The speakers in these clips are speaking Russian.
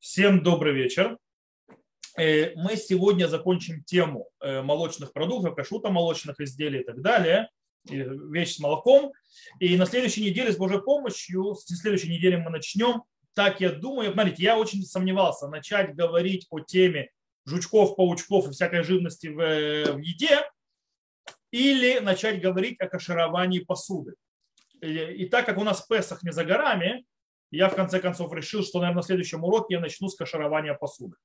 Всем добрый вечер. Э, мы сегодня закончим тему э, молочных продуктов, кашута молочных изделий и так далее, вещь с молоком. И на следующей неделе с Божьей помощью, с следующей недели мы начнем. Так я думаю, смотрите, я очень сомневался начать говорить о теме жучков, паучков и всякой живности в, в еде, или начать говорить о кашировании посуды. И так как у нас Песах не за горами, я в конце концов решил, что, наверное, на следующем уроке я начну с каширования посуды.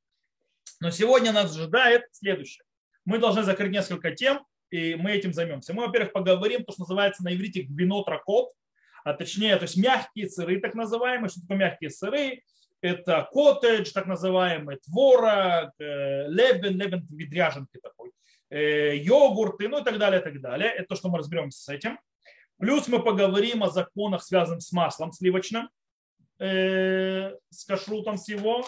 Но сегодня нас ожидает следующее. Мы должны закрыть несколько тем, и мы этим займемся. Мы, во-первых, поговорим, то, что называется на иврите гвинот ракот, а точнее, то есть мягкие сыры, так называемые. Что такое мягкие сыры? Это коттедж, так называемый, творог, э, лебен, лебен вид ряженки такой, э, йогурты, ну и так далее, и так далее. Это то, что мы разберемся с этим. Плюс мы поговорим о законах, связанных с маслом сливочным э, с кашрутом всего,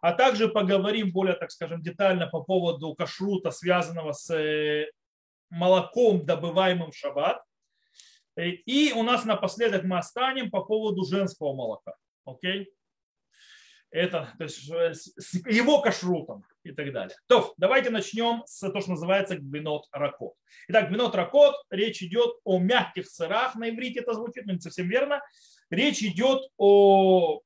а также поговорим более, так скажем, детально по поводу кашрута, связанного с э, молоком, добываемым в шаббат. Э, и у нас напоследок мы останем по поводу женского молока. Окей? Это то есть, с его кашрутом и так далее. То, давайте начнем с того, что называется гбинот ракот. Итак, гбинот ракот, речь идет о мягких сырах, на иврите это звучит, но не совсем верно. Речь идет о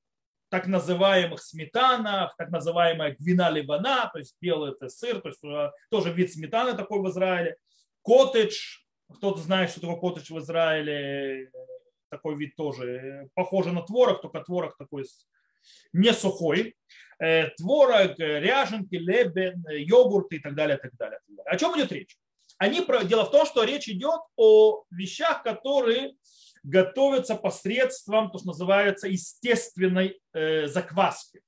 так называемых сметанах, так называемая гвина ливана, то есть белый это сыр, то есть э, тоже вид сметаны такой в Израиле. Коттедж, кто-то знает, что такое коттедж в Израиле, такой вид тоже, похоже на творог, только творог такой не сухой. Э, творог, ряженки, лебен, йогурты и так далее, так далее. О чем идет речь? Они, дело в том, что речь идет о вещах, которые готовятся посредством, то, что называется, естественной э, закваски.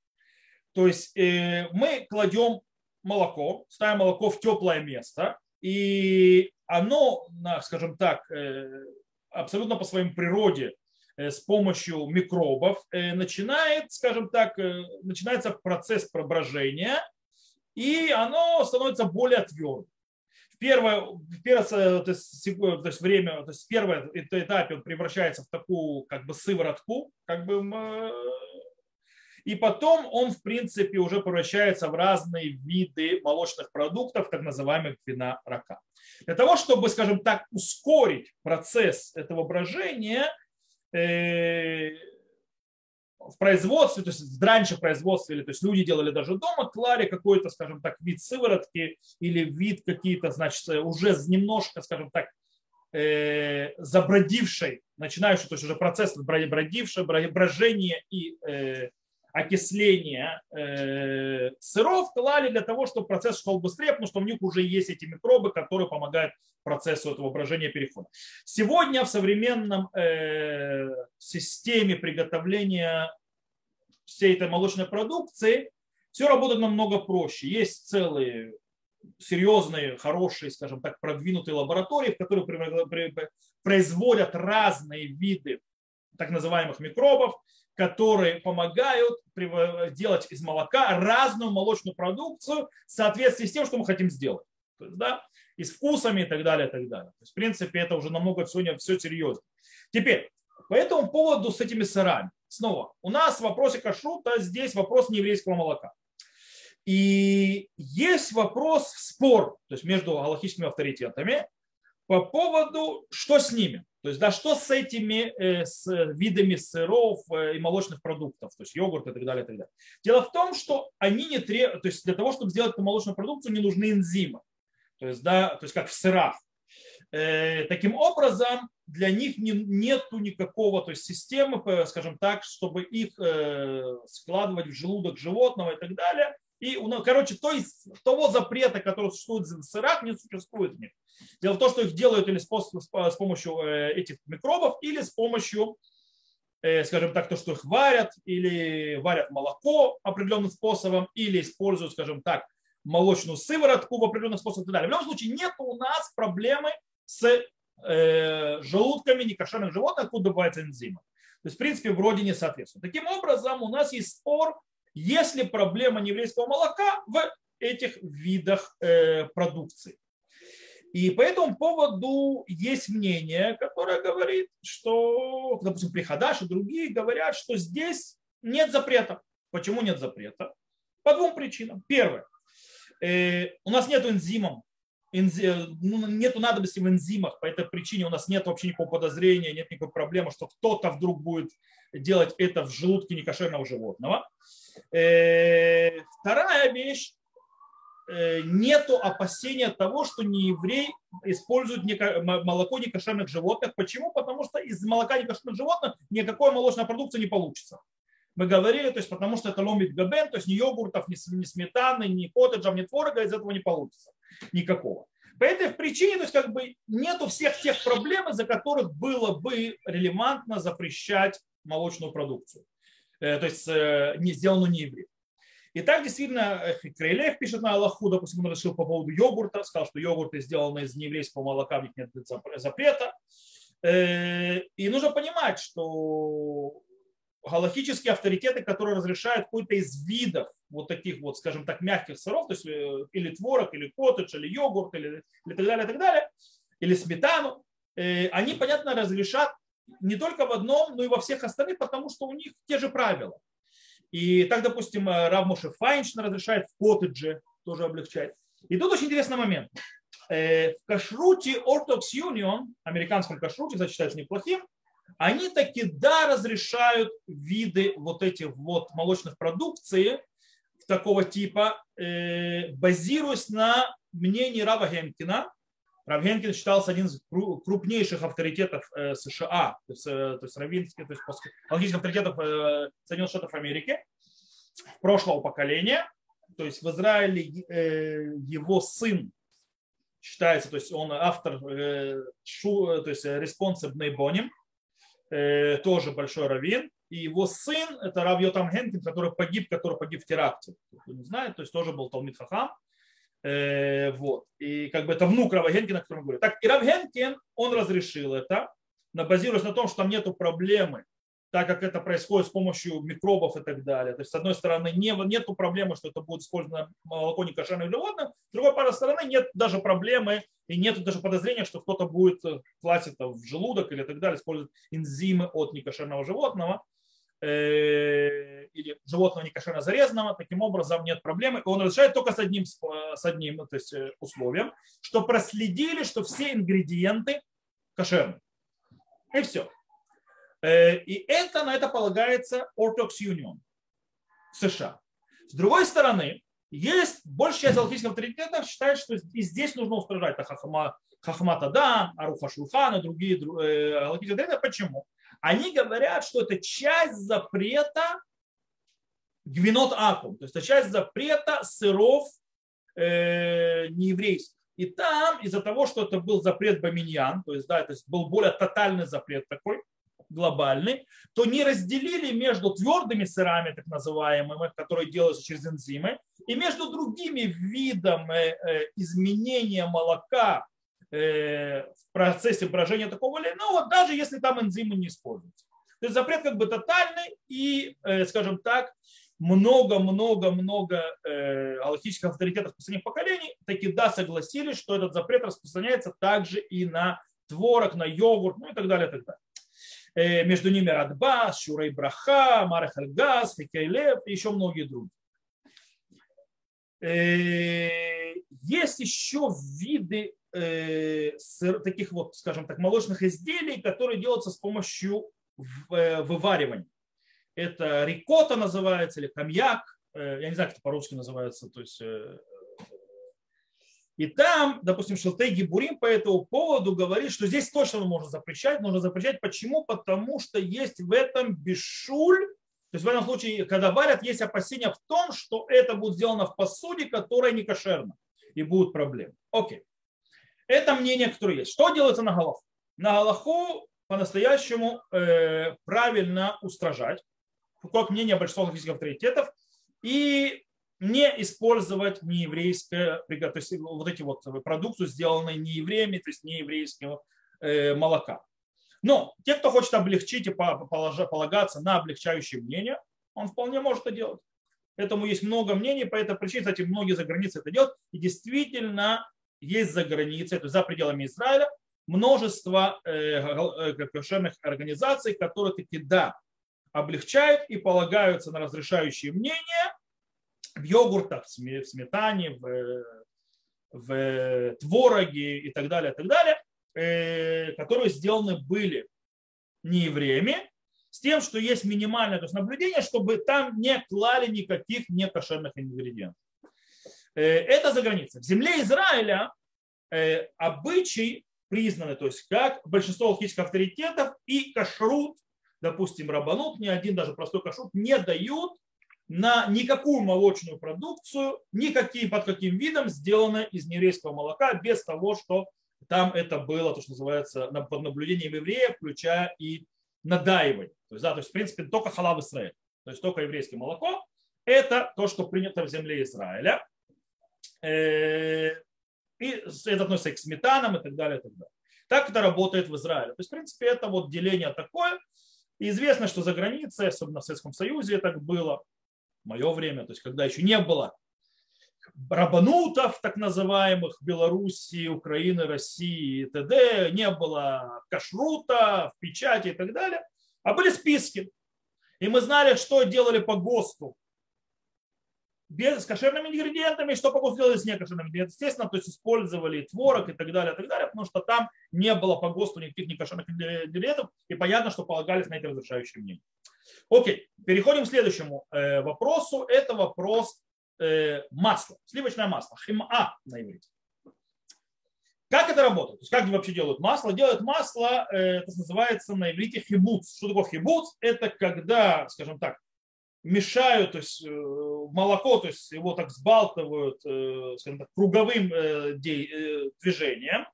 То есть э, мы кладем молоко, ставим молоко в теплое место, и оно, скажем так, э, абсолютно по своей природе с помощью микробов начинает, скажем так, начинается процесс проброжения, и оно становится более твердым первое, первое то, есть, то есть время, то есть первое этапе он превращается в такую как бы сыворотку, как бы, и потом он в принципе уже превращается в разные виды молочных продуктов, так называемых вина рака. Для того, чтобы, скажем так, ускорить процесс этого брожения, э, в производстве, то есть раньше в производстве, то есть люди делали даже дома, клали какой-то, скажем так, вид сыворотки или вид какие-то, значит, уже немножко, скажем так, э, забродившей, начинающий, то есть уже процесс бродивший, брожение и э, окисление э, сыров клали для того, чтобы процесс шел быстрее, потому что у них уже есть эти микробы, которые помогают процессу этого брожения перехода. Сегодня в современном э, системе приготовления всей этой молочной продукции все работает намного проще. Есть целые серьезные, хорошие, скажем так, продвинутые лаборатории, в которых производят разные виды так называемых микробов, которые помогают делать из молока разную молочную продукцию в соответствии с тем, что мы хотим сделать. То есть, да, и с вкусами и так далее, и так далее. То есть, в принципе, это уже намного сегодня все серьезно. Теперь, по этому поводу с этими сырами. Снова, у нас в вопросе кашрута здесь вопрос нееврейского молока. И есть вопрос, спор то есть между галактическими авторитетами по поводу, что с ними. То есть, да, что с этими э, с видами сыров э, и молочных продуктов, то есть йогурт и так далее, и так далее. Дело в том, что они не требуют, то есть для того, чтобы сделать эту молочную продукцию, не нужны энзимы. То есть, да, то есть как в сырах. Э, таким образом, для них не, нету никакого то есть системы, скажем так, чтобы их складывать в желудок животного и так далее. И, ну, короче, то есть того запрета, который существует в сырах, не существует в них. Дело в том, что их делают или с, с помощью э, этих микробов, или с помощью, э, скажем так, то, что их варят, или варят молоко определенным способом, или используют, скажем так, молочную сыворотку в определенных способах и так далее. В любом случае нет у нас проблемы с э, желудками некошерных животных, откуда добываются энзимы. То есть, в принципе, вроде не соответствует. Таким образом, у нас есть спор есть ли проблема нееврейского молока в этих видах э, продукции. И по этому поводу есть мнение, которое говорит, что, допустим, Приходаш и другие говорят, что здесь нет запрета. Почему нет запрета? По двум причинам. Первое. Э, у нас нет энзимов, ну, нет надобности в энзимах, по этой причине у нас нет вообще никакого подозрения, нет никакой проблемы, что кто-то вдруг будет делать это в желудке некошерного животного. Э, вторая вещь, э, нету опасения того, что не еврей использует молоко некошерных животных. Почему? Потому что из молока некошерных животных никакой молочной продукции не получится. Мы говорили, то есть потому что это ломит габен, то есть ни йогуртов, ни сметаны, ни коттеджев, ни творога из этого не получится никакого. По этой причине, то есть как бы нету всех тех проблем, из-за которых было бы релевантно запрещать молочную продукцию. Э, то есть э, не сделанную не евреем. И так действительно Крейлев пишет на Аллаху, допустим, он решил по поводу йогурта, сказал, что йогурты сделаны из нееврейского молока, в них нет запрета. Э, и нужно понимать, что галактические авторитеты, которые разрешают какой-то из видов вот таких вот, скажем так, мягких сыров, то есть или творог, или коттедж, или йогурт, или, или так далее, так далее, или сметану, они, понятно, разрешат не только в одном, но и во всех остальных, потому что у них те же правила. И так, допустим, Рав Моше Файншин разрешает в коттедже, тоже облегчает. И тут очень интересный момент. Э, в кашруте Orthodox Union, американском кашруте, зачитается неплохим, они таки да разрешают виды вот этих вот молочных продукций такого типа, э, базируясь на мнении Рава Гемкина, Равгенкин считался один из крупнейших авторитетов э, США, то есть, э, то есть раввинских, то есть логических авторитетов Соединенных Штатов Америки прошлого поколения. То есть в Израиле его сын считается, то есть он автор то есть Responsive Боним, тоже большой раввин. И его сын, это Рав Йотам Генкин, который погиб, который погиб в теракте. Кто не знает, то есть тоже был Талмит Хахам. Э, вот. И как бы это внук Рава Генкина, о котором говорю. Так, и Рав Генкин, он разрешил это, базируясь на том, что там нету проблемы, так как это происходит с помощью микробов и так далее. То есть, с одной стороны, не, нету проблемы, что это будет использовано молоко некошерных животных, с другой стороны, нет даже проблемы и нет даже подозрения, что кто-то будет класть это в желудок или так далее, использовать энзимы от некошерного животного. Э, или животного некошерно зарезанного, таким образом нет проблемы. Он разрешает только с одним, с одним то есть, э, условием, что проследили, что все ингредиенты кошерны. И все. Э, и это, на это полагается Orthodox Union США. С другой стороны, есть большая часть галактических авторитетов считает, что и здесь нужно устражать Хахма, Хахмата Да, Аруха Шулхан и другие галактические авторитеты. Почему? они говорят, что это часть запрета гвинот акум, то есть это часть запрета сыров э, нееврейских. И там из-за того, что это был запрет баминьян, то есть, да, то есть был более тотальный запрет такой, глобальный, то не разделили между твердыми сырами, так называемыми, которые делаются через энзимы, и между другими видами э, изменения молока Э, в процессе брожения такого или иного, даже если там энзимы не используются. То есть запрет как бы тотальный и, э, скажем так, много-много-много э, аллахических авторитетов последних поколений таки да согласились, что этот запрет распространяется также и на творог, на йогурт, ну и так далее, и так далее. Между ними Радбас, Шурей Браха, Марах Альгаз, Хикейлев и еще многие другие. Есть еще виды э, таких вот, скажем так, молочных изделий, которые делаются с помощью э, вываривания. Это рикота называется или камьяк, э, я не знаю, как это по-русски называется, то есть и там, допустим, Шилтей Гибурим по этому поводу говорит, что здесь точно можно запрещать. Нужно запрещать. Почему? Потому что есть в этом бешуль. То есть в этом случае, когда варят, есть опасения в том, что это будет сделано в посуде, которая не кошерна. И будут проблемы. Окей. Это мнение, которое есть. Что делается на Галаху? На Галаху по-настоящему э, правильно устражать, как мнение большинства логических авторитетов, и не использовать нееврейское, то есть вот эти вот продукцию, сделанные неевреями, то есть нееврейского э, молока. Но те, кто хочет облегчить и полагаться на облегчающее мнение, он вполне может это делать. Поэтому есть много мнений, по этой причине, кстати, многие за границей это делают. И действительно есть за границей, то есть за пределами Израиля, множество э, э, кошерных организаций, которые таки, да, облегчают и полагаются на разрешающие мнения в йогуртах, в сметане, в, в твороге и так далее, и так далее, э, которые сделаны были не евреями, с тем, что есть минимальное то есть наблюдение, чтобы там не клали никаких некошерных ингредиентов. Э, это за границей. В земле Израиля э, обычай признаны, то есть как большинство алхимических авторитетов и кашрут, допустим, рабанут, ни один даже простой кашрут не дают на никакую молочную продукцию, никаким, под каким видом сделано из нееврейского молока, без того, что там это было, то, что называется, под наблюдением евреев, включая и надаивание. То есть, да, то есть, в принципе, только халав Израиль, то есть только еврейское молоко, это то, что принято в земле Израиля. Э, и это относится к сметанам и так далее, и так далее. Так это работает в Израиле. То есть, в принципе, это вот деление такое. И известно, что за границей, особенно в Советском Союзе, так было мое время, то есть когда еще не было рабанутов, так называемых, Белоруссии, Украины, России и т.д., не было кашрута в печати и так далее, а были списки. И мы знали, что делали по ГОСТу без, с кошерными ингредиентами, что по ГОСТу делали с некошерными ингредиентами. Естественно, то есть использовали творог и так далее, и так далее, потому что там не было по ГОСТу никаких некошерных ингредиентов, и понятно, что полагались на эти разрешающие мнения. Окей, переходим к следующему э, вопросу. Это вопрос э, масла, сливочное масло, хима на иврите. Как это работает? То есть как вообще делают масло? Делают масло, э, это называется на иврите хибуц. Что такое хибуц? Это когда, скажем так, мешают то есть, молоко, то есть его так сбалтывают скажем так, круговым движением,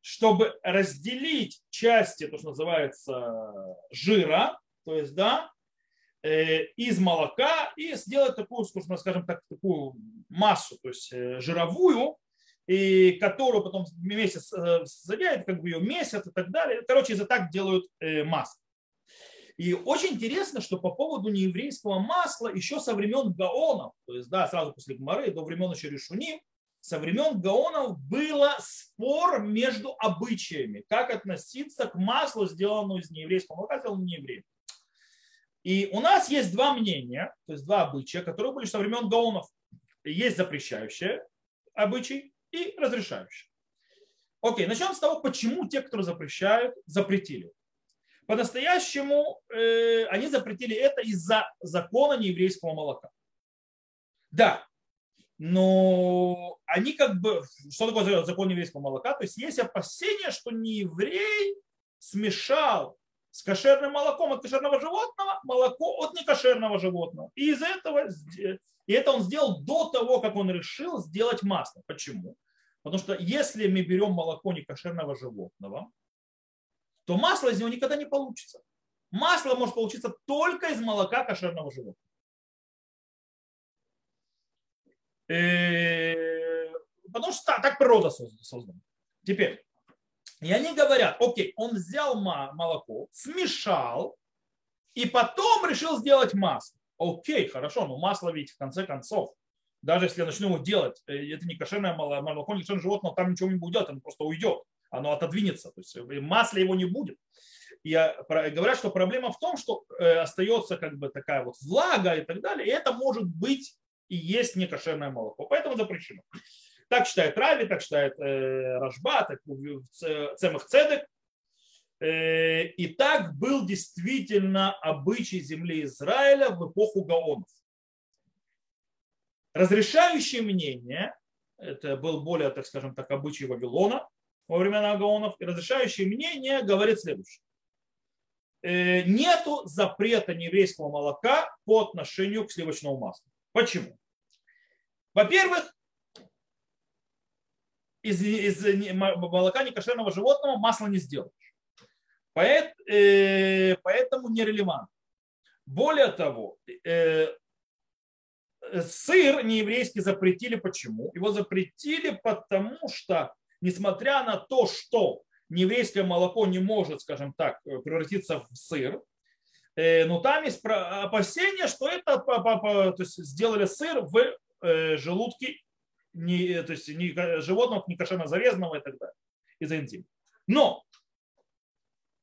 чтобы разделить части, то, что называется, жира, то есть, да, Э, из молока и сделать такую, скажем так, такую массу, то есть э, жировую, и которую потом вместе садят, как бы ее месяц и так далее. Короче, из-за так делают э, масло. И очень интересно, что по поводу нееврейского масла еще со времен Гаонов, то есть да, сразу после Гмары, до времен еще Решуним, со времен Гаонов было спор между обычаями, как относиться к маслу, сделанному из нееврейского молока, сделанному неевреем. И у нас есть два мнения, то есть два обычая, которые были со времен Гаонов. Есть запрещающие обычай и разрешающие. Окей, начнем с того, почему те, которые запрещают, запретили. По-настоящему э, они запретили это из-за закона нееврейского молока. Да, но они как бы, что такое закон нееврейского молока? То есть есть опасение, что нееврей смешал с кошерным молоком от кошерного животного, молоко от некошерного животного. И из этого, и это он сделал до того, как он решил сделать масло. Почему? Потому что если мы берем молоко некошерного животного, то масло из него никогда не получится. Масло может получиться только из молока кошерного животного. Э, потому что так природа создана. Теперь, и они говорят, окей, он взял молоко, смешал, и потом решил сделать масло. Окей, хорошо, но масло ведь в конце концов, даже если я начну его делать, э, это не кошерное молоко, не кошерное животное, там ничего не будет делать, оно просто уйдет, оно отодвинется, то есть масла его не будет. И говорят, что проблема в том, что э, остается как бы такая вот влага и так далее, и это может быть и есть некошерное молоко, поэтому запрещено. Так считает Рави, так считает э, Рашба, так Цемах Цедек. Э, и так был действительно обычай земли Израиля в эпоху Гаонов. Разрешающее мнение, это был более, так скажем так, обычай Вавилона во времена Гаонов, и разрешающее мнение говорит следующее. Э, нету запрета нееврейского молока по отношению к сливочному маслу. Почему? Во-первых, из, из молока некошерного животного масло не сделаешь. Поэт, э, поэтому нерелевантно. Более того, э, сыр нееврейский запретили. Почему? Его запретили потому, что, несмотря на то, что нееврейское молоко не может, скажем так, превратиться в сыр, э, но там есть опасение, что это то есть сделали сыр в э, желудке не, то есть не, животного не кошерно зарезанного и так далее, из-за энзима. Но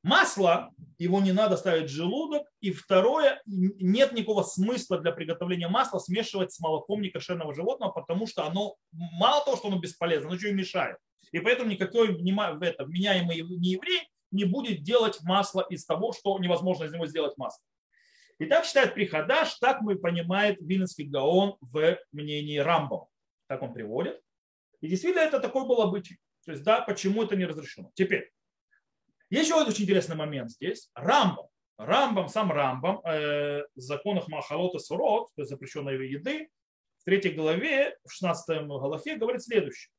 Масло, его не надо ставить в желудок. И второе, нет никакого смысла для приготовления масла смешивать с молоком некошерного животного, потому что оно, мало того, что оно бесполезно, оно еще и мешает. И поэтому никакой в этом, меняемый не еврей не будет делать масло из того, что невозможно из него сделать масло. И так считает Приходаш, так мы понимает Вильнинский Гаон в мнении Рамбом. Так он приводит. И действительно это такой был обычай. То есть, да, почему это не разрешено. Теперь, есть еще очень интересный момент здесь. Рамбом. Рамбом, сам Рамбом э, в законах Махалот и Сурот, то есть запрещенной еды, в третьей главе, в 16 главе говорит следующее.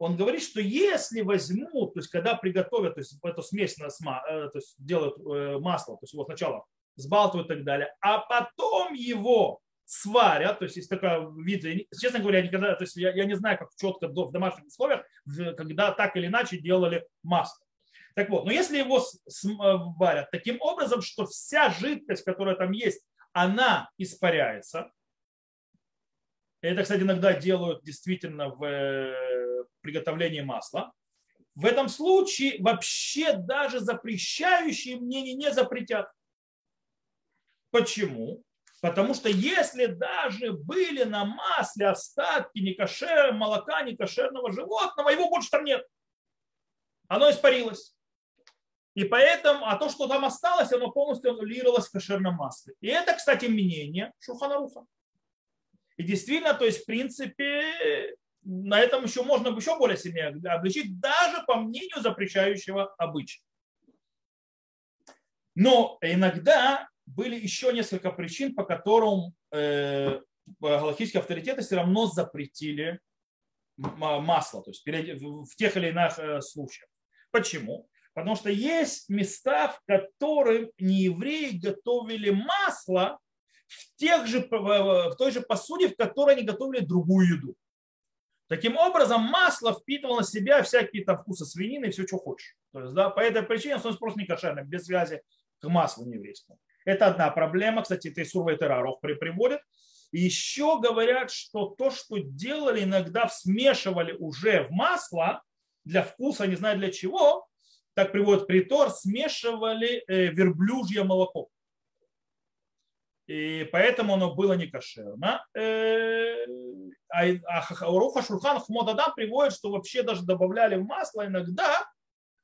Он говорит, что если возьмут, то есть когда приготовят то есть, эту смесь, на сма, э, то есть делают э, масло, то есть его сначала сбалтывают и так далее, а потом его сварят, то есть есть такая вид, честно говоря, никогда, то есть я, я не знаю, как четко в домашних условиях, когда так или иначе делали масло. Так вот, но если его э, варят таким образом, что вся жидкость, которая там есть, она испаряется, это, кстати, иногда делают действительно в приготовлении масла, в этом случае вообще даже запрещающие мнения не запретят. Почему? Потому что если даже были на масле остатки некошер, молока некошерного животного, его больше там нет. Оно испарилось. И поэтому, а то, что там осталось, оно полностью аннулировалось в кошерном масле. И это, кстати, мнение Шуханаруха. И действительно, то есть, в принципе, на этом еще можно еще более сильнее обличить, даже по мнению запрещающего обычая. Но иногда были еще несколько причин, по которым э, галактические авторитеты все равно запретили масло, то есть в тех или иных э, случаях. Почему? Потому что есть места, в которых неевреи готовили масло в, тех же, в той же посуде, в которой они готовили другую еду. Таким образом, масло впитывало в себя всякие там вкусы свинины и все, что хочешь. То есть, да, по этой причине он просто не кошерный, без связи к маслу нееврейскому. Это одна проблема. Кстати, это и Сурва и Тераров приводит. И еще говорят, что то, что делали, иногда смешивали уже в масло для вкуса, не знаю для чего, так приводит притор, смешивали э, верблюжье молоко. И поэтому оно было не кошерно. Э, а, а Руха Шурхан Хмодадам приводит, что вообще даже добавляли в масло иногда,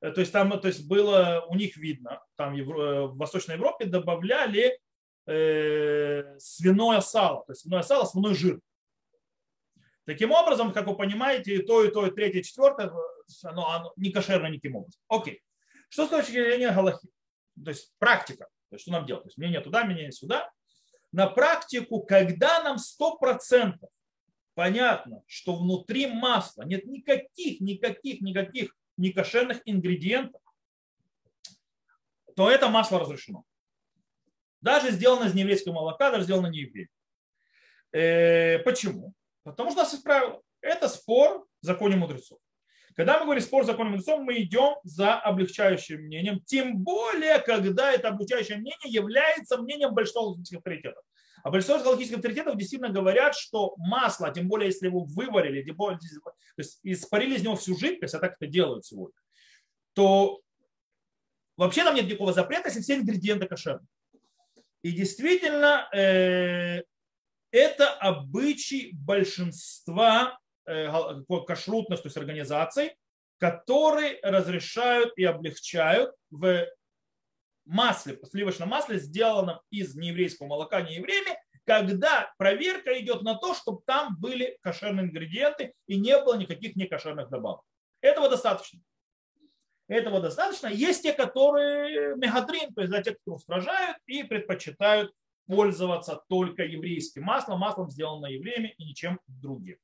э, то есть там то есть было у них видно, там в Восточной Европе добавляли свиное сало, то есть свиное сало, свиной жир. Таким образом, как вы понимаете, и то, и то, и третье, и четвертое, оно, оно не кошерно никаким образом. Окей. Что с точки зрения Галахи? То есть практика. То есть что нам делать? То есть мнение туда, мнение сюда. На практику, когда нам 100% понятно, что внутри масла нет никаких, никаких, никаких некошерных ингредиентов, то это масло разрешено. Даже сделано из нееврейского молока, даже сделано не евреем. Э, почему? Потому что нас есть правило. Это спор в законе мудрецов. Когда мы говорим спор с законом мудрецов, мы идем за облегчающим мнением, тем более, когда это облегчающее мнение является мнением большинства галактических авторитетов. А большинство галактических авторитетов действительно говорят, что масло, тем более, если его выварили, то есть испарили из него всю жидкость, а так это делают сегодня, то вообще там нет никакого запрета, если все ингредиенты кошерные. И действительно, э, это обычай большинства кашрутных, то есть организаций, которые разрешают и облегчают в масле, сливочном масле, сделанном из нееврейского молока неевреями, когда проверка идет на то, чтобы там были кошерные ингредиенты и не было никаких некошерных добавок. Этого достаточно. Этого достаточно. Есть те, которые мегадрин, то есть за те, кто устражают и предпочитают пользоваться только еврейским маслом, маслом сделанным евреями и ничем другим.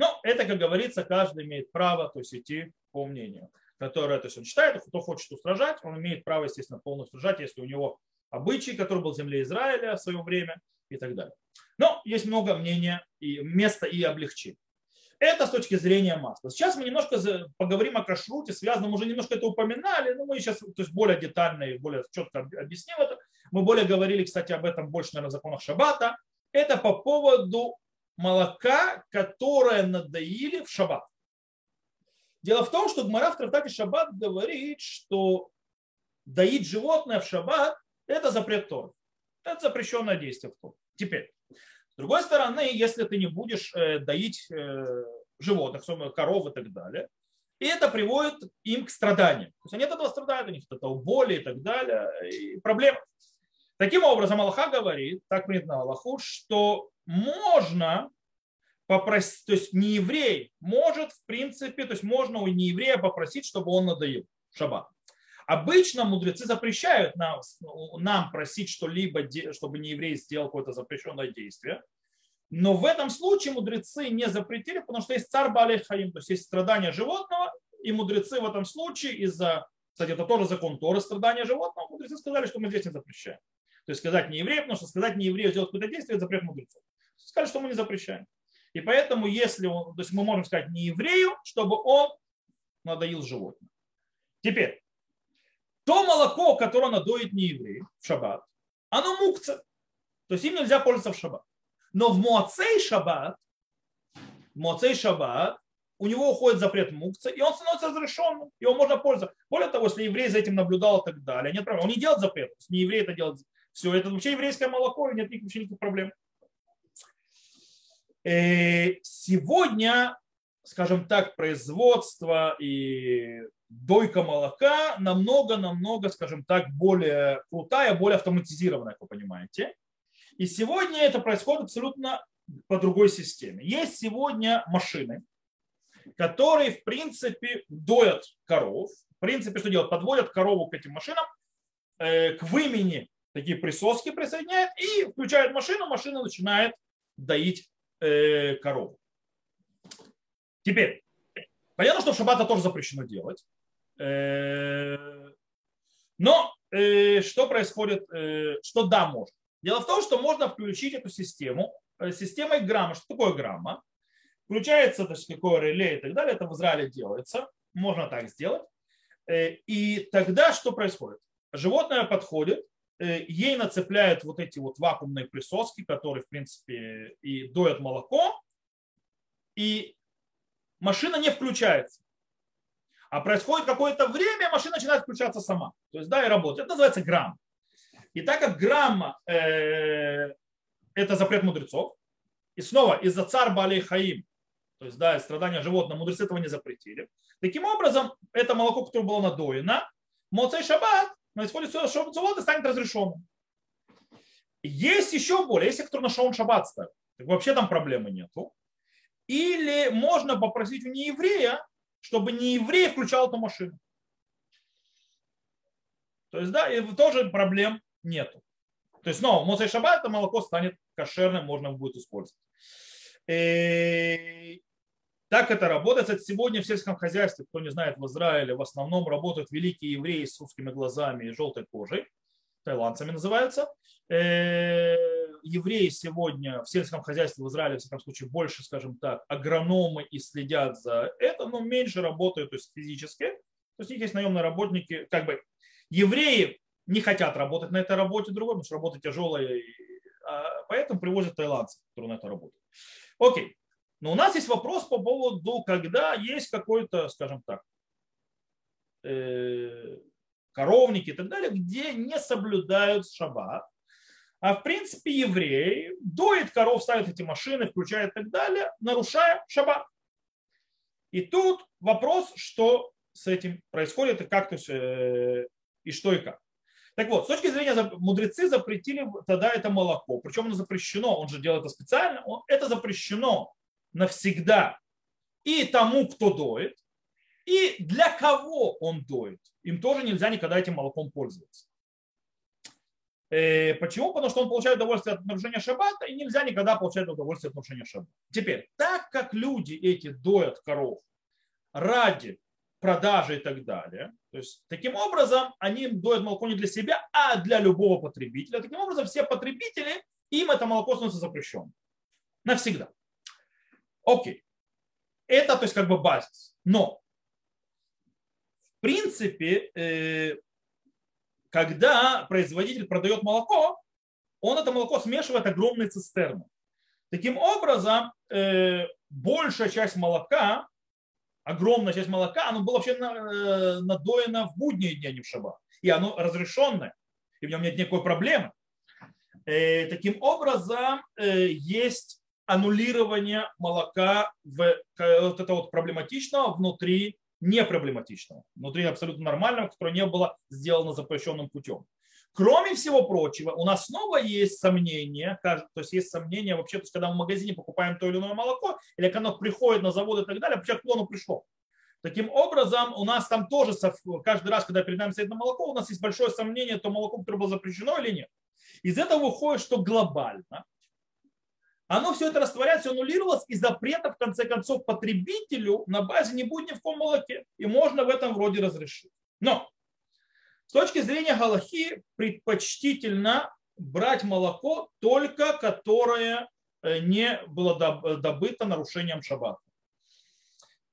Но это, как говорится, каждый имеет право то есть, идти по мнению, которое то есть, он считает, кто хочет устражать, он имеет право, естественно, полностью устражать, если у него обычай, который был в земле Израиля в свое время и так далее. Но есть много мнения и места и облегчений. Это с точки зрения масла. Сейчас мы немножко поговорим о кашруте, связанном, уже немножко это упоминали, но мы сейчас то есть более детально и более четко объясним это. Мы более говорили, кстати, об этом больше, наверное, в законах Шаббата. Это по поводу молока, которое надоили в Шаббат. Дело в том, что Гмара в трактате Шаббат говорит, что доить животное в шаббат – это запрет Торы. Это запрещенное действие в Торе. Теперь, с другой стороны, если ты не будешь э, доить э, животных, коров и так далее, и это приводит им к страданиям. То есть они от этого страдают, у них от этого боли и так далее, и проблемы. Таким образом, Аллаха говорит, так принято на Аллаху, что можно попросить, то есть не еврей может, в принципе, то есть можно у нееврея попросить, чтобы он надоел шаббат. Обычно мудрецы запрещают нам, нам просить что-либо, чтобы не еврей сделал какое-то запрещенное действие. Но в этом случае мудрецы не запретили, потому что есть царь Балей Хаим, то есть есть страдания животного, и мудрецы в этом случае из-за, кстати, это тоже закон Торы, страдания животного, мудрецы сказали, что мы здесь не запрещаем. То есть сказать не еврею, потому что сказать не еврею сделать какое-то действие, это запрет мудрецов. Сказали, что мы не запрещаем. И поэтому, если он, то есть мы можем сказать не еврею, чтобы он надоил животное. Теперь, то молоко, которое надоит не еврей в шаббат, оно мукца. То есть им нельзя пользоваться в шаббат. Но в Моцей шаббат, в Моцей шаббат, у него уходит запрет мукца, и он становится разрешенным, его можно пользоваться. Более того, если еврей за этим наблюдал и так далее, нет проблем. Он не делает запрет, не еврей это делает. Все, это вообще еврейское молоко, и нет никаких, никаких проблем. Э, сегодня, скажем так, производство и дойка молока намного-намного, скажем так, более крутая, более автоматизированная, как вы понимаете. И сегодня это происходит абсолютно по другой системе. Есть сегодня машины, которые, в принципе, доят коров. В принципе, что делают? Подводят корову к этим машинам, э, к вымени такие присоски присоединяют и включают машину, машина начинает доить э, корову. Теперь, понятно, что в шаббат тоже запрещено делать. Э, но э, что происходит, э, что да, можно. Дело в том, что можно включить эту систему системой грамма. Что такое грамма? Включается, то есть какое реле и так далее. Это в Израиле делается. Можно так сделать. И тогда что происходит? Животное подходит, ей нацепляют вот эти вот вакуумные присоски, которые, в принципе, и доят молоко, и машина не включается. А происходит какое-то время, машина начинает включаться сама. То есть, да, и работает. Это называется грамм. И так как грамма э, это запрет мудрецов, и снова из-за царь Балей Хаим, то есть, да, страдания животных, мудрецы этого не запретили. Таким образом, это молоко, которое было надоено, Моцей Шаббат, на исходе Шаббат станет разрешенным. Есть еще более, те, кто на Шаун Шаббат ставит. Вообще там проблемы нету. Или можно попросить у нееврея чтобы не еврей включал эту машину. То есть, да, и тоже проблем нету. То есть, снова, Моцей Шаббат, это молоко станет кошерным, можно будет использовать. И так это работает. Кстати, сегодня в сельском хозяйстве, кто не знает, в Израиле в основном работают великие евреи с узкими глазами и желтой кожей, тайландцами называются. Э, евреи сегодня в сельском хозяйстве в Израиле, в всяком случае, больше, скажем так, агрономы и следят за это, но меньше работают то есть физически. То есть у них есть наемные работники, как бы евреи не хотят работать на этой работе другой, потому что работа тяжелая, а поэтому привозят тайландцев, которые на это работают. Окей. Но у нас есть вопрос по поводу, когда есть какой-то, скажем так, э, коровники и так далее, где не соблюдают шаббат, а в принципе евреи доит коров, ставит эти машины, включает и так далее, нарушая шаббат. И тут вопрос, что с этим происходит и как то все, и что и как. Так вот, с точки зрения мудрецы запретили тогда это молоко. Причем оно запрещено, он же делает это специально, это запрещено навсегда и тому, кто доит, и для кого он доит. Им тоже нельзя никогда этим молоком пользоваться. Э, почему? Потому что он получает удовольствие от нарушения шаббата, и нельзя никогда получать удовольствие от нарушения шаббата. Теперь, так как люди эти доят коров ради продажи и так далее, то есть таким образом они доят молоко не для себя, а для любого потребителя. Таким образом, все потребители, им это молоко становится запрещенным. Навсегда. Окей. Это, то есть, как бы базис. Но, в принципе, э, когда производитель продает молоко, он это молоко смешивает огромные цистерны. Таким образом, э, большая часть молока, огромная часть молока, оно было вообще э, надоено в будние дни, а не в шаббат. и оно разрешенное, и в нем нет никакой проблемы. Таким образом, есть аннулирование молока в вот это вот проблематичного внутри непроблематичного, внутри абсолютно нормального, которое не было сделано запрещенным путем. Кроме всего прочего, у нас снова есть сомнения, то есть есть сомнения вообще, то есть когда мы в магазине покупаем то или иное молоко, или когда оно приходит на завод и так далее, почему оно пришло. Таким образом, у нас там тоже каждый раз, когда перед нами стоит на молоко, у нас есть большое сомнение, то молоко, которое было запрещено или нет. Из этого выходит, что глобально оно все это растворяется, аннулировалось, и запрета, в конце концов, потребителю на базе не будет ни в ком молоке. И можно в этом вроде разрешить. Но с точки зрения Галахи предпочтительно брать молоко только которое э, не было добыто нарушением шаббата.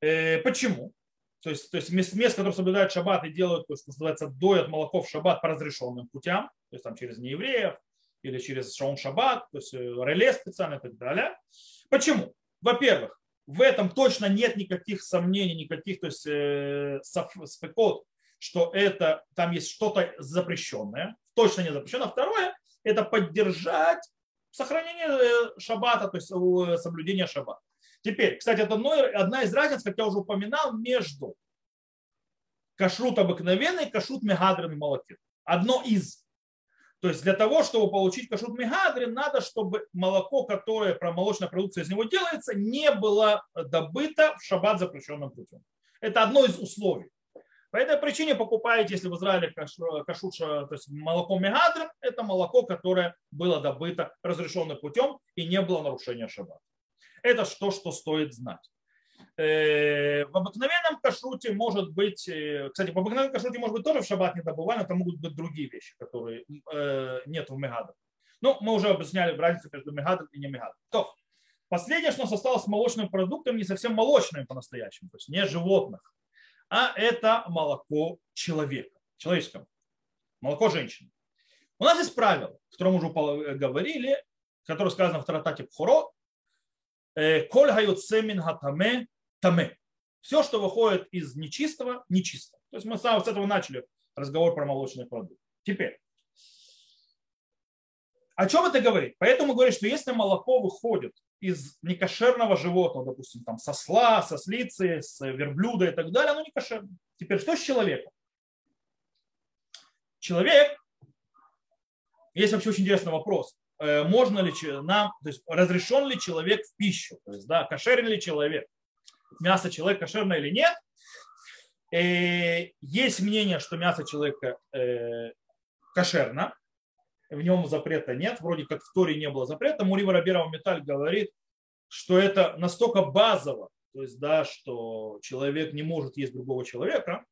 Э, почему? То есть, то есть мест, мест, соблюдают шаббат и делают, то, что называется, доят молоко в шаббат по разрешенным путям, то есть там через неевреев или через шаун шаббат, то есть э, реле специально и так далее. Почему? Во-первых, в этом точно нет никаких сомнений, никаких, то есть э, спекот, что это, там есть что-то запрещенное, точно не запрещено. Второе, это поддержать сохранение э, шаббата, то есть соблюдение шаббата. Теперь, кстати, это одна из разниц, как я уже упоминал, между кашрут обыкновенный и кашрут мегадрин молоке. Одно из. То есть для того, чтобы получить кашрут мегадрин, надо, чтобы молоко, которое про молочная продукция из него делается, не было добыто в шаббат запрещенным путем. Это одно из условий. По этой причине покупаете, если в Израиле кашуша, то есть молоко мегадрин, это молоко, которое было добыто разрешенным путем и не было нарушения шаббата. Это то, что стоит знать. Э, в обыкновенном кашруте может быть, э, кстати, в обыкновенном кашруте может быть тоже в шаббат не добываем, это могут быть другие вещи, которые э, нет в мегадах. Ну, мы уже объясняли разницу между мегадом и не мегадом. То, последнее, что у нас осталось с молочным продуктом, не совсем молочным по-настоящему, то есть не животных, а это молоко человека, человеческого, молоко женщины. У нас есть правило, о котором уже говорили, которое сказано в Таратате Пхоро, Коль хаюцемин хатаме таме. Все, что выходит из нечистого, нечисто. То есть мы с этого начали разговор про молочный продукт. Теперь, о чем это говорит? Поэтому говорит, что если молоко выходит из некошерного животного, допустим, там сосла, сослицы, с верблюда и так далее, оно не кошерно. Теперь что с человеком? Человек, есть вообще очень интересный вопрос. Э, можно ли нам, то есть разрешен ли человек в пищу, то есть, да, кошерен ли человек, мясо человека кошерное или нет. И э, есть мнение, что мясо человека э, кошерно, в нем запрета нет, вроде как в Торе не было запрета. Мурива Рабирова Металь говорит, что это настолько базово, то есть, да, что человек не может есть другого человека,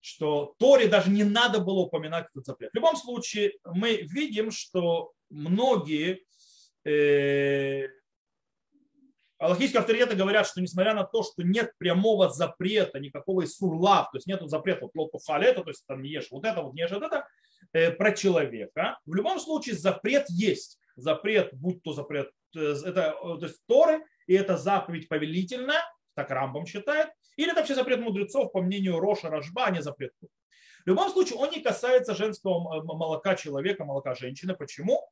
что Торе даже не надо было упоминать этот запрет. В любом случае, мы видим, что многие э, аллахийские авторитеты говорят, что несмотря на то, что нет прямого запрета, никакого из сурлав, то есть нет запрета вот лоту халета, то есть там не ешь вот это, вот не ешь вот это, э, про человека, в любом случае запрет есть. Запрет, будь то запрет, э, это то есть Торы, и это заповедь повелительная, так Рамбам считает, или это вообще запрет мудрецов, по мнению Роша Рожба, а не запрет. В любом случае, он не касается женского молока человека, молока женщины. Почему?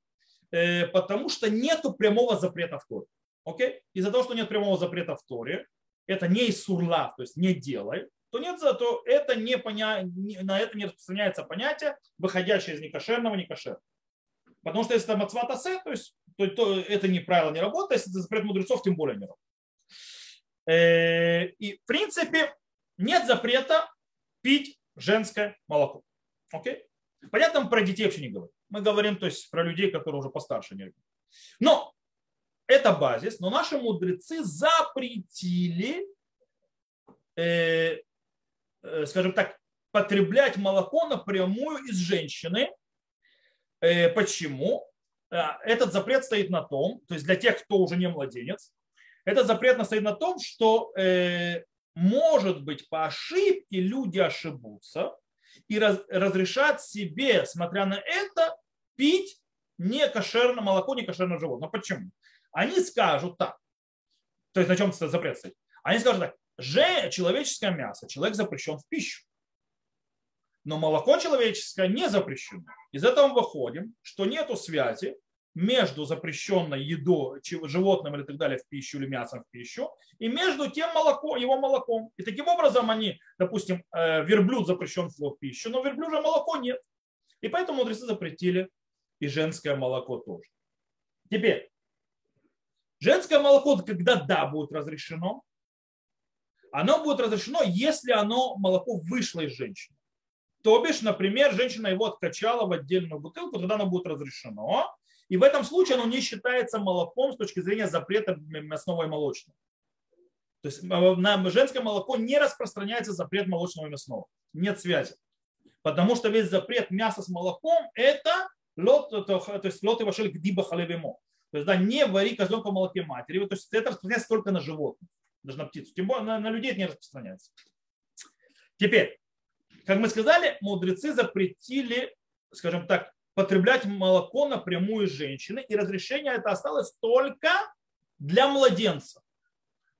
Э, потому что нет прямого запрета в Торе. Окей? Из-за того, что нет прямого запрета в Торе, это не из сурла, то есть не делай, то нет, то это не поня... на это не распространяется понятие, выходящее из некошерного некошерного. Потому что если это мацватасе, то есть то, то это не правило не работает, если это запрет мудрецов, тем более не работает. Э, и в принципе нет запрета пить женское молоко. Окей? Понятно, мы про детей вообще не говорим. Мы говорим то есть, про людей, которые уже постарше. Не но это базис, но наши мудрецы запретили, э, э, скажем так, потреблять молоко напрямую из женщины. Э, почему? Э, этот запрет стоит на том, то есть для тех, кто уже не младенец, этот запрет стоит на том, что э, может быть по ошибке люди ошибутся и раз, разрешат себе, смотря на это, пить не кошерное молоко, не кошерное животное. Почему? Они скажут так, то есть на чем запрет стоит? Они скажут так, же человеческое мясо, человек запрещен в пищу. Но молоко человеческое не запрещено. Из этого мы выходим, что нет связи между запрещенной едой, животным или так далее в пищу или мясом в пищу, и между тем молоко, его молоком. И таким образом они, допустим, э, верблюд запрещен в пищу, но верблюжье молоко нет. И поэтому мудрецы запретили и женское молоко тоже. Теперь, женское молоко, когда да, будет разрешено, оно будет разрешено, если оно, молоко вышло из женщины. То бишь, например, женщина его откачала в отдельную бутылку, тогда оно будет разрешено. И в этом случае оно не считается молоком с точки зрения запрета мясного и молочного. То есть э, на женское молоко не распространяется запрет молочного и мясного. Нет связи. Потому что весь запрет мяса с молоком – это лот, то, есть лот и вашель гдиба халевимо. То есть да, не вари козленка в молоке матери. То есть это распространяется только на животных, даже на птицу. Тем более на, на людей это не распространяется. Теперь, как мы сказали, мудрецы запретили, скажем так, потреблять молоко напрямую женщины, и разрешение это осталось только для младенца.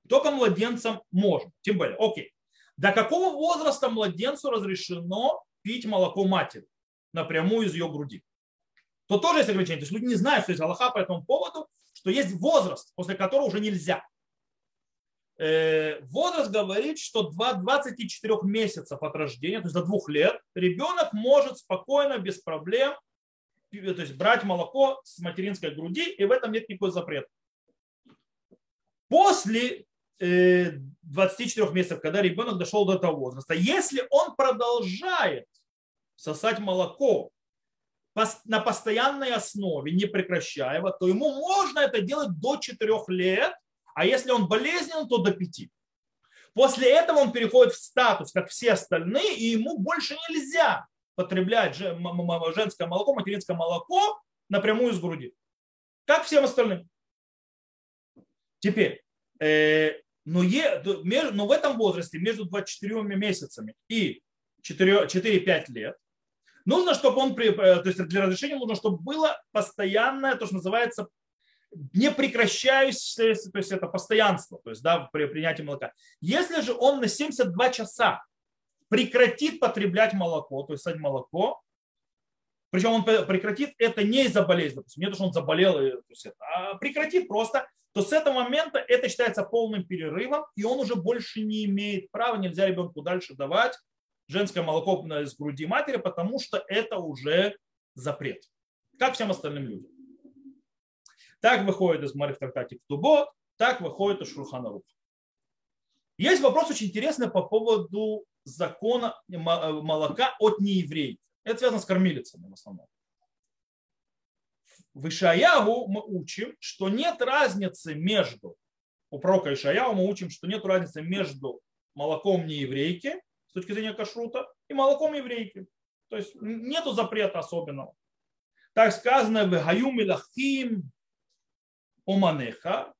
Только младенцам можно. Тем более, окей. До какого возраста младенцу разрешено пить молоко матери напрямую из ее груди? То тоже есть ограничение. То есть люди не знают, что есть Аллаха по этому поводу, что есть возраст, после которого уже нельзя. Э, возраст говорит, что 24 месяцев от рождения, то есть до двух лет, ребенок может спокойно, без проблем то есть брать молоко с материнской груди, и в этом нет никакой запрета. После 24 э, месяцев, когда ребенок дошел до этого возраста, если он продолжает сосать молоко на постоянной основе, не прекращая его, то ему можно это делать до 4 лет, а если он болезнен, то до пяти. После этого он переходит в статус, как все остальные, и ему больше нельзя потреблять женское молоко, материнское молоко напрямую из груди. Как всем остальным. Теперь, э, но, е, но в этом возрасте между 24 месяцами и 4-5 лет нужно, чтобы он, э, то есть для разрешения нужно, чтобы было постоянное, то, что называется не прекращающееся, то есть это постоянство, то есть да, при принятии молока. Если же он на 72 часа прекратит потреблять молоко, то есть садь молоко, причем он прекратит это не из-за болезни, допустим, не то, что он заболел, то есть это, а прекратит просто, то с этого момента это считается полным перерывом, и он уже больше не имеет права, нельзя ребенку дальше давать женское молоко из груди матери, потому что это уже запрет, как всем остальным людям. Так выходит из Мари в Ктубот, так выходит из Шурхана. Есть вопрос очень интересный по поводу закона молока от неевреев. Это связано с кормилицами в основном. В Ишаягу мы учим, что нет разницы между, у пророка Ишаягу мы учим, что нет разницы между молоком нееврейки с точки зрения кашрута и молоком еврейки. То есть нет запрета особенного. Так сказано, в Гаюм Лахим Оманеха,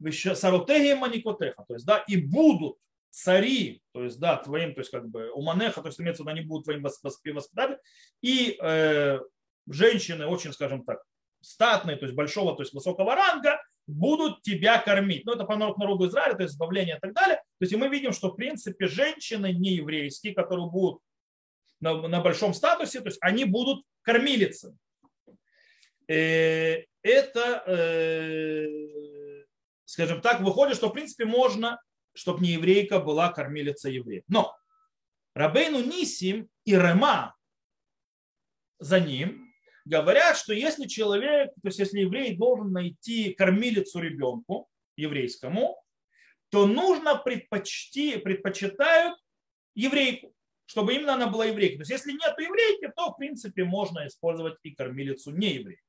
Саротеги Маникотеха. То есть, да, и будут цари, то есть, да, твоим, то есть, как бы, уманеха, то есть, имеется в виду, они будут твоим воспитателем, и э, женщины очень, скажем так, статные, то есть, большого, то есть, высокого ранга, будут тебя кормить. Ну, это по народу Израиля, то есть, избавление и так далее. То есть, мы видим, что, в принципе, женщины не еврейские, которые будут на, на большом статусе, то есть, они будут кормилицами. Э, это, э, скажем так, выходит, что, в принципе, можно чтобы не еврейка была кормилица евреев. Но Рабейну Нисим и Рема за ним говорят, что если человек, то есть если еврей должен найти кормилицу ребенку еврейскому, то нужно предпочти, предпочитают еврейку, чтобы именно она была еврейкой. То есть если нет еврейки, то в принципе можно использовать и кормилицу не еврейку.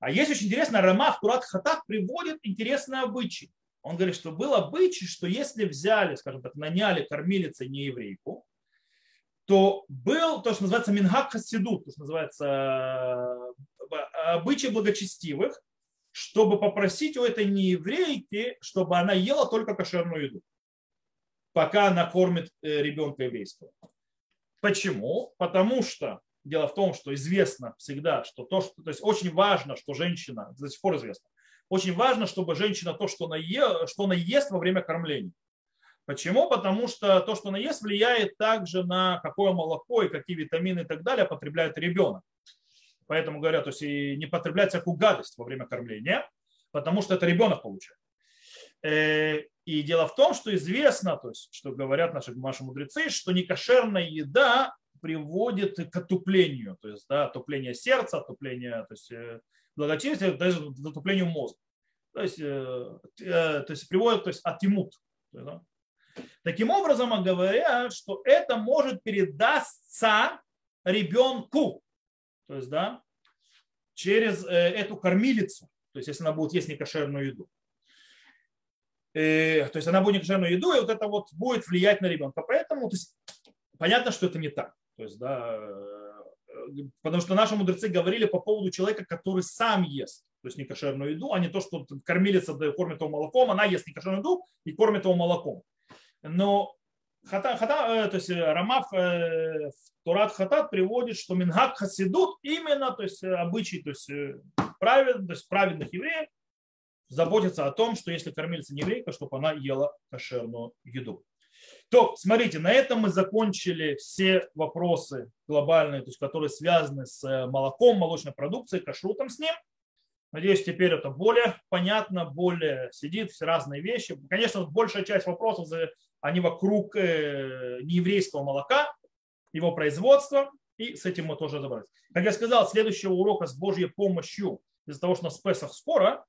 А есть очень интересно, Рама в Турат Хатах приводит интересный обычай. Он говорит, что был обычай, что если взяли, скажем так, наняли кормилица не еврейку, то был то, что называется минхак хасидут, то, что называется э, обычай благочестивых, чтобы попросить у этой нееврейки, чтобы она ела только кошерную еду, пока она кормит э, ребенка еврейского. Почему? Потому что дело в том, что известно всегда, что то, что, то есть очень важно, что женщина, до сих пор известно, очень важно, чтобы женщина то, что она, е, что она ест во время кормления. Почему? Потому что то, что она ест, влияет также на какое молоко и какие витамины и так далее потребляет ребенок. Поэтому говорят, то есть и не потреблять всякую гадость во время кормления, потому что это ребенок получает. Э, и дело в том, что известно, то есть, что говорят наши, наши мудрецы, что некошерная еда приводит к отуплению, то есть да, отупление сердца, отупление то есть, благочестия, даже к затуплению мозга. То есть, э, то есть приводит то есть, атимут. Да? Таким образом, говорят, что это может передастся ребенку. То есть, да, через э, эту кормилицу. То есть, если она будет есть некошерную еду. Э, то есть она будет некошерную еду, и вот это вот будет влиять на ребенка. Поэтому то есть, понятно, что это не так. То есть, да, э, потому что наши мудрецы говорили по поводу человека, который сам ест, то есть некошерную еду, а не то, что кормилица кормит его молоком, она ест некошерную еду и кормит его молоком. Но хата, хата, то есть Рамав Турат Хатат приводит, что Мингак Хасидут именно, то есть обычай, то есть, правед, то есть праведных евреев, заботиться о том, что если кормильца не еврейка, чтобы она ела кошерную еду. То, смотрите, на этом мы закончили все вопросы глобальные, то есть, которые связаны с э, молоком, молочной продукцией, кашрутом с ним. Надеюсь, теперь это более понятно, более сидит, все разные вещи. Конечно, большая часть вопросов, они вокруг э, нееврейского молока, его производства, и с этим мы тоже разобрались. Как я сказал, следующего урока с Божьей помощью, из-за того, что у нас Песах скоро,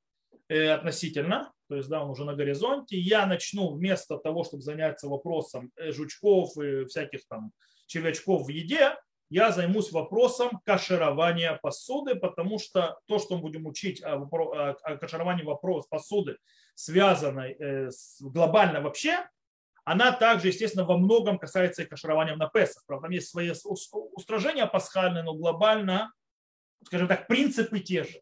Э, относительно, то есть да, он уже на горизонте. Я начну вместо того, чтобы заняться вопросом э, жучков и всяких там червячков в еде, я займусь вопросом каширования посуды, потому что то, что мы будем учить о, о кашировании вопрос посуды, связанной глобально вообще, она также, естественно, во многом касается и каширования на Песах. Правда, там есть свои устражения пасхальные, но глобально, скажем так, принципы те же.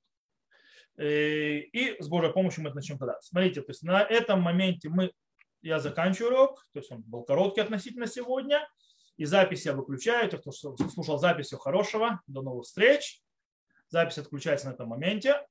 Э, и с Божьей помощью мы это начнем тогда. Смотрите, то есть на этом моменте мы, я заканчиваю урок, то есть он был короткий относительно сегодня, и запись я выключаю. Те, кто слушал запись, всего хорошего, до новых встреч. Запись отключается на этом моменте.